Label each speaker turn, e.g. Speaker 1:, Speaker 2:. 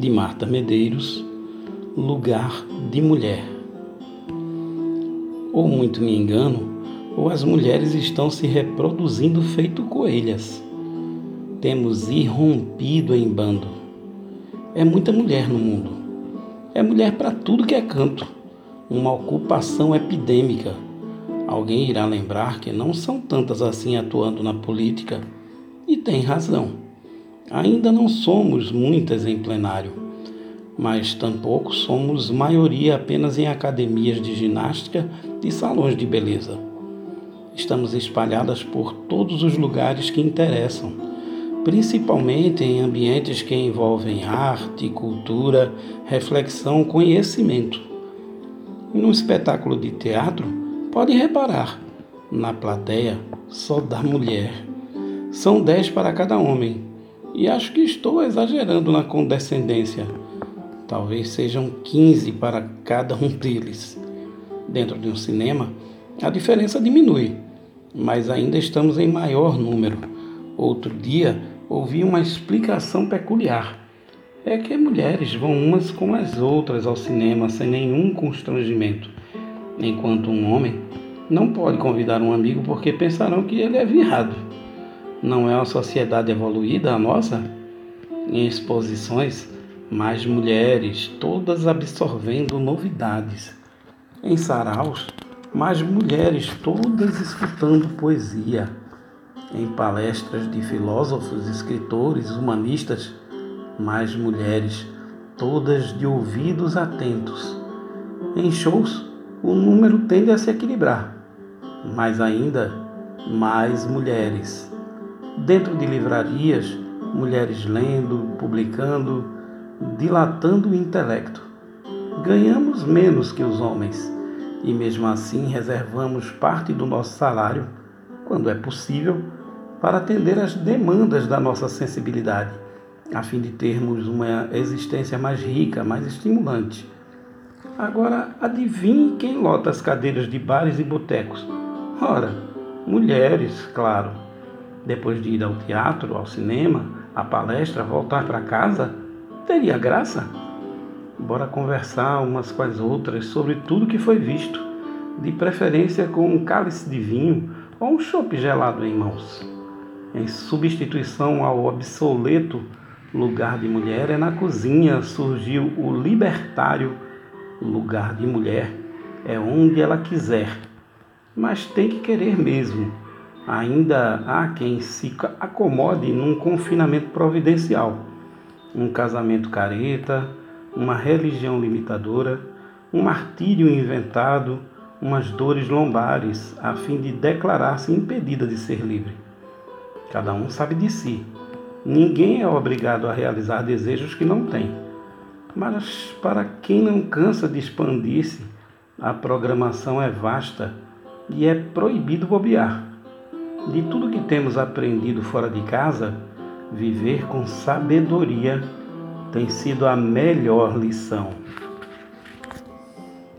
Speaker 1: de Marta Medeiros, Lugar de Mulher. Ou muito me engano, ou as mulheres estão se reproduzindo feito coelhas. Temos irrompido em bando. É muita mulher no mundo. É mulher para tudo que é canto. Uma ocupação epidêmica. Alguém irá lembrar que não são tantas assim atuando na política, e tem razão. Ainda não somos muitas em plenário, mas tampouco somos maioria apenas em academias de ginástica e salões de beleza. Estamos espalhadas por todos os lugares que interessam, principalmente em ambientes que envolvem arte, cultura, reflexão, conhecimento. Num espetáculo de teatro, pode reparar, na plateia só dá mulher. São dez para cada homem e acho que estou exagerando na condescendência. Talvez sejam 15 para cada um deles. Dentro de um cinema, a diferença diminui, mas ainda estamos em maior número. Outro dia, ouvi uma explicação peculiar. É que mulheres vão umas com as outras ao cinema sem nenhum constrangimento, enquanto um homem não pode convidar um amigo porque pensarão que ele é viado. Não é uma sociedade evoluída a nossa? Em exposições, mais mulheres, todas absorvendo novidades. Em saraus, mais mulheres, todas escutando poesia. Em palestras de filósofos, escritores, humanistas, mais mulheres, todas de ouvidos atentos. Em shows, o número tende a se equilibrar, mas ainda mais mulheres dentro de livrarias, mulheres lendo, publicando, dilatando o intelecto. Ganhamos menos que os homens e, mesmo assim, reservamos parte do nosso salário, quando é possível, para atender às demandas da nossa sensibilidade, a fim de termos uma existência mais rica, mais estimulante. Agora, adivinhe quem lota as cadeiras de bares e botecos? Ora, mulheres, claro depois de ir ao teatro, ao cinema, à palestra, voltar para casa, teria graça? Bora conversar umas com as outras sobre tudo que foi visto, de preferência com um cálice de vinho ou um chope gelado em mãos. Em substituição ao obsoleto lugar de mulher, é na cozinha surgiu o libertário lugar de mulher. É onde ela quiser, mas tem que querer mesmo ainda há quem se acomode num confinamento providencial, um casamento careta, uma religião limitadora, um martírio inventado, umas dores lombares, a fim de declarar-se impedida de ser livre. Cada um sabe de si. Ninguém é obrigado a realizar desejos que não tem. Mas para quem não cansa de expandir-se, a programação é vasta e é proibido bobear. De tudo que temos aprendido fora de casa, viver com sabedoria tem sido a melhor lição.